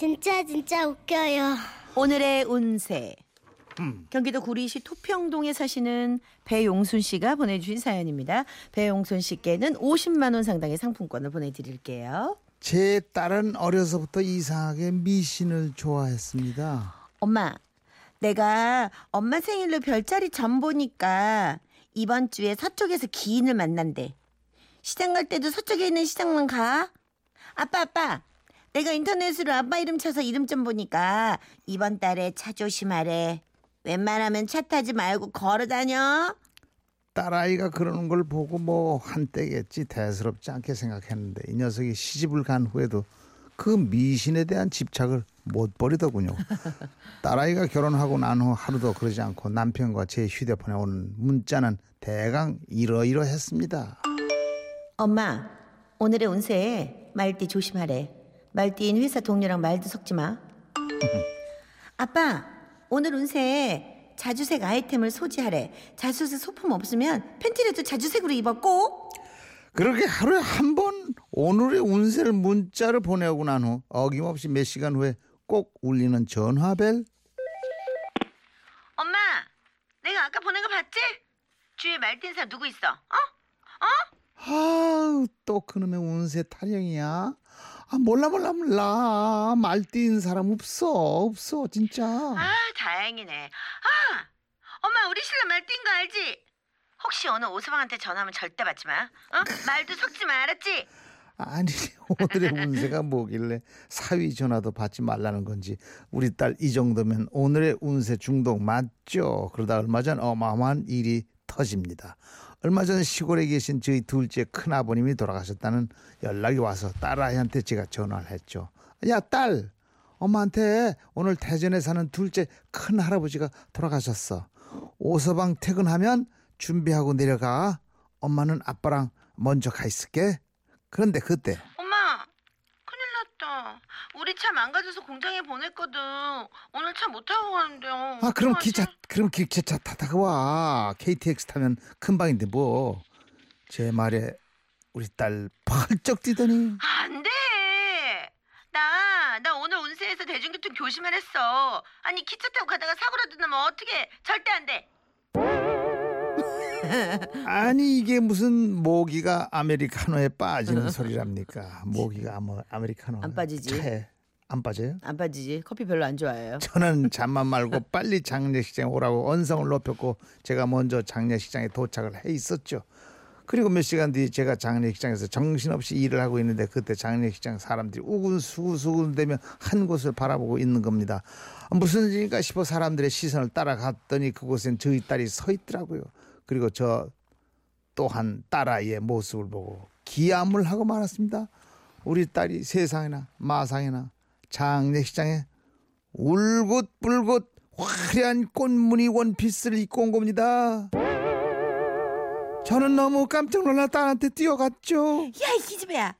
진짜 진짜 웃겨요. 오늘의 운세. 경기도 구리시 토평동에 사시는 배용순 씨가 보내주신 사연입니다. 배용순 씨께는 50만 원 상당의 상품권을 보내드릴게요. 제 딸은 어려서부터 이상하게 미신을 좋아했습니다. 엄마, 내가 엄마 생일로 별자리 점 보니까 이번 주에 서쪽에서 기인을 만난대. 시장 갈 때도 서쪽에 있는 시장만 가? 아빠, 아빠. 내가 인터넷으로 아빠 이름 쳐서 이름 좀 보니까 이번 달에 차 조심하래. 웬만하면 차 타지 말고 걸어 다녀. 딸아이가 그러는 걸 보고 뭐 한때겠지 대수롭지 않게 생각했는데 이 녀석이 시집을 간 후에도 그 미신에 대한 집착을 못 버리더군요. 딸아이가 결혼하고 난 후 하루도 그러지 않고 남편과 제 휴대폰에 오는 문자는 대강 이러이러했습니다. 엄마, 오늘의 운세 말띠 조심하래. 말띠인 회사 동료랑 말도 섞지 마. 아빠, 오늘 운세 자주색 아이템을 소지하래. 자주색 소품 없으면 팬티라도 자주색으로 꼭. 그렇게 하루에 한 번 오늘의 운세를 문자를 보내고 난 후 어김없이 몇 시간 후에 꼭 울리는 전화벨 엄마, 내가 아까 보낸 거 봤지? 주위에 말띠인 사람 누구 있어? 어? 아우 또 그놈의 운세 타령이야 아 몰라 몰라 몰라 말띠인 사람 없어 없어 진짜 아, 다행이네. 아, 엄마 우리 신랑 말띠인 거 알지? 혹시 오늘 오서방한테 전화하면 절대 받지 마. 어? 말도 섞지 마, 알았지? 아니 오늘의 운세가 뭐길래 사위 전화도 받지 말라는 건지 우리 딸 이 정도면 오늘의 운세 중독 맞죠 그러다 얼마 전 어마어마한 일이 터집니다 얼마 전 시골에 계신 저희 둘째 큰 아버님이 돌아가셨다는 연락이 와서 딸아이한테 제가 전화를 했죠. 야 딸! 엄마한테 오늘 대전에 사는 둘째 큰 할아버지가 돌아가셨어. 오서방 퇴근하면 준비하고 내려가. 엄마는 아빠랑 먼저 가 있을게. 그런데 그때. 우리 차 망가져서 공장에 보냈거든. 오늘 차 못 타고 가는데요. 아 그럼 어떡하지? 기차 그럼 기차 타다가 와 KTX 타면 금방인데 뭐 제 말에 우리 딸 펄쩍 뛰더니 안 돼. 나, 나 오늘 운세에서 대중교통 조심을 했어. 아니, 기차 타고 가다가 사고라도 나면 어떻게? 절대 안 돼. 아니 이게 무슨 모기가 아메리카노에 빠지는 소리랍니까 모기가 아마 아메리카노 안 빠지지. 차에 안 빠져요? 안 빠지지. 커피 별로 안 좋아해요. 저는 잠만 말고 빨리 장례식장에 오라고 언성을 높였고 제가 먼저 장례식장에 도착을 해 있었죠. 그리고 몇 시간 뒤 제가 장례식장에서 정신없이 일을 하고 있는데 그때 장례식장 사람들이 우군수군수군대며 한 곳을 바라보고 있는 겁니다. 무슨 일인가 싶어 사람들의 시선을 따라갔더니 그곳엔 저희 딸이 서 있더라고요. 그리고 저 또한 딸아이의 모습을 보고 기함을 하고 말았습니다. 우리 딸이 세상에나 마상에나 장례식장에 울긋불긋 화려한 꽃무늬 원피스를 입고 온 겁니다. 저는 너무 깜짝 놀라 딸한테 뛰어갔죠. 야, 이 기집애야.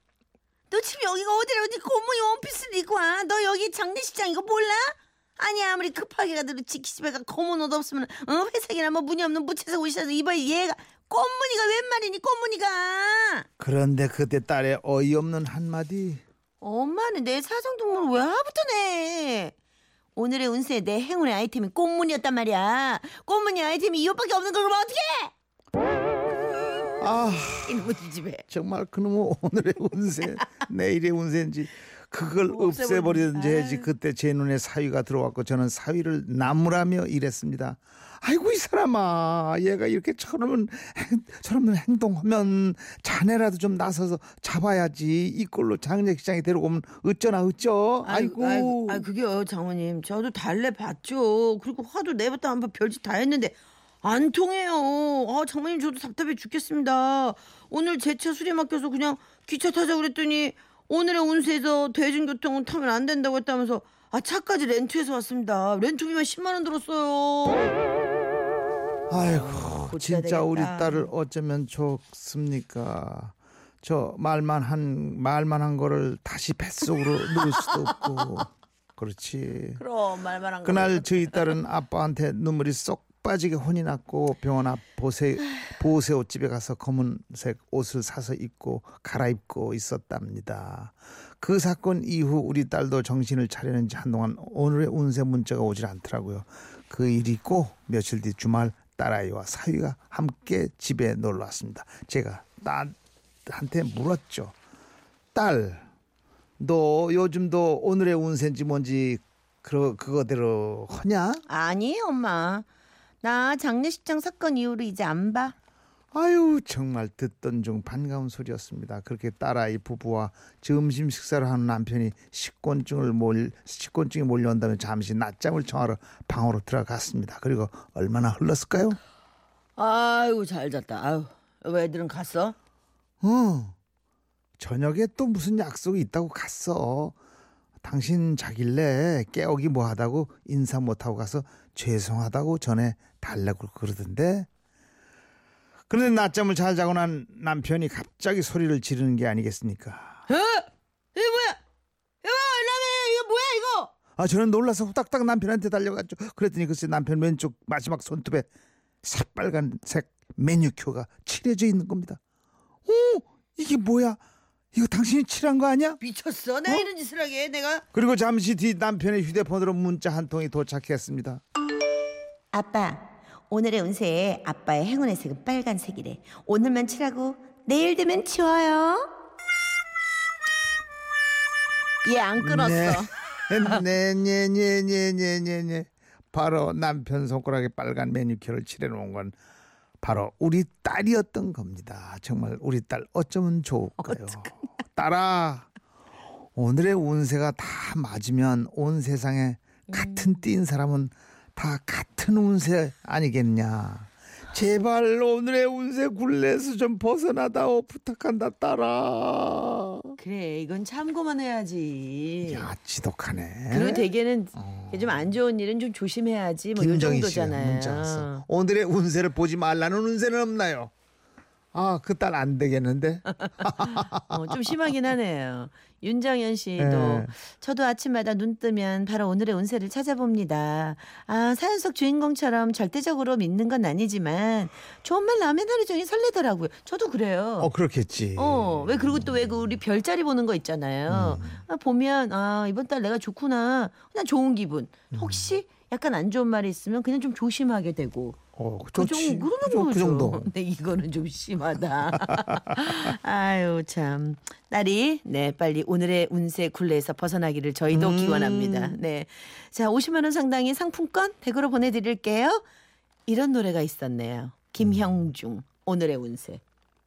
너 지금 여기가 어디라 어디 고무이 원피스를 입고 와. 너 여기 장례식장 이거 몰라? 아니 아무리 급하게 가도 그렇지 기집애가 검은 옷 없으면 어? 회색이나 뭐 무늬 없는 무채색 옷이라도 입어야지 얘가 꽃무늬가 웬 말이니 꽃무늬가 그런데 그때 딸의 어이없는 한마디. 엄마는 내 사정 동물 왜 하부터 내 오늘의 운세 내 행운의 아이템이 꽃무늬였단 말이야 꽃무늬 아이템이 이것밖에 없는 걸 그러면 어떡해 아 이놈의 기집애. 정말 그놈의 오늘의 운세 내일의 운세인지 그걸 뭐 없애버리든지. 해야지 그때 제 눈에 사위가 들어왔고 저는 사위를 나무라며 이랬습니다. 아이고 이 사람아 얘가 이렇게 저러면 행- 저러면 행동하면 자네라도 좀 나서서 잡아야지. 이 꼴로 장례식장에 데려오면 어쩌나 어쩌? 아이고, 아이고, 아이, 그게요 장모님. 저도 달래 봤죠. 그리고 화도 내봤다 한번 별짓 다 했는데 안 통해요 아 장모님 저도 답답해 죽겠습니다 오늘 제 차 수리 맡겨서 그냥 기차 타자 그랬더니 오늘의 운세에서 대중교통은 타면 안 된다고 했다면서 아 차까지 렌트해서 왔습니다 렌트비만 10만 원 들었어요 아이고 고쳐야 진짜 우리. 딸을 어쩌면 좋습니까? 저 말만 한 말만 한 거를 다시 뱃속으로 넣을 수도 없고 그렇지. 그럼 말만 한 그날 저희 딸은 아빠한테 눈물이 쏙 빠지게 혼이 났고 병원 앞 보세 보세 옷집에 가서 검은색 옷을 사서 입고 갈아입고 있었답니다. 그 사건 이후 우리 딸도 정신을 차리는지 한동안 오늘의 운세 문자가 오질 않더라고요. 그 일이 꼭 며칠 뒤 주말 딸아이와 사위가 함께 집에 놀러 왔습니다. 제가 딸한테 물었죠. 딸, 너 요즘도 오늘의 운세인지 뭔지 그 그거대로 하냐? 아니 엄마 나 장례식장 사건 이후로 이제 안 봐. 아유 정말 듣던 중 반가운 소리였습니다. 그렇게 딸아이 부부와 점심 식사를 하는 남편이 식곤증을 몰 식곤증이 몰려온다면 잠시 낮잠을 청하러 방으로 들어갔습니다. 그리고 얼마나 흘렀을까요? 아유 잘 잤다. 아유 왜 애들은 갔어? 어 저녁에 또 무슨 약속이 있다고 갔어. 당신 자길래 깨우기 뭐하다고 인사 못하고 가서 죄송하다고 전에 달라고 그러던데. 그런데 낮잠을 잘 자고 난 남편이 갑자기 소리를 지르는 게 아니겠습니까? 어? 이게 뭐야? 이거 라면 이거 뭐야 이거? 아 저는 놀라서 후딱딱 남편한테 달려갔죠. 그랬더니 글쎄 남편 왼쪽 마지막 손톱에 새빨간색 매니큐어가 칠해져 있는 겁니다. 오 이게 뭐야? 이거 당신이 칠한 거 아니야? 미쳤어? 내가 이런 짓을 하게 내가? 그리고 잠시 뒤 남편의 휴대폰으로 문자 한 통이 도착했습니다. 아빠, 오늘의 운세에 아빠의 행운의 색은 빨간색이래. 오늘만 칠하고 내일 되면 지워요. 얘 안 끊었어. 네, 네, 네, 네, 네, 네, 네. 바로 남편 손가락에 빨간 매니큐어를 칠해놓은 건 바로 우리 딸이었던 겁니다. 정말 우리 딸 어쩌면 좋을까요? 딸아, 오늘의 운세가 다 맞으면 온 세상에 같은 띠인 사람은 다 같은 운세 아니겠냐? 제발 오늘의 운세 굴레에서 좀 벗어나다오 부탁한다 딸아. 그래 이건 참고만 해야지. 야 지독하네. 그리고 대개는 어. 좀안 좋은 일은 좀 조심해야지 뭐 이 김정희 씨가 정도잖아요. 문자 왔어. 오늘의 운세를 보지 말라는 운세는 없나요? 아, 그 딸 안 되겠는데? 어, 좀 심하긴 하네요. 윤정현 씨도 네. 저도 아침마다 눈 뜨면 바로 오늘의 운세를 찾아봅니다. 아 사연 속 주인공처럼 절대적으로 믿는 건 아니지만 좋은 말 나오면 하루 종일 설레더라고요. 저도 그래요. 어, 그렇겠지. 어, 왜 그리고 또 왜 그 우리 별자리 보는 거 있잖아요. 음. 아, 보면 아 이번 달 내가 좋구나. 그냥 좋은 기분. 음. 혹시 약간 안 좋은 말이 있으면 그냥 좀 조심하게 되고. 어, 그. 정도 그러는 그, 정- 그 거죠. 정도. 네, 이거는 좀 심하다. 아유 참 딸이 네 빨리 오늘의 운세 굴레에서 벗어나기를 저희도 음. 기원합니다. 네, 자 50만 원 상당의 상품권 댁으로 보내드릴게요. 이런 노래가 있었네요. 김형중 오늘의 운세.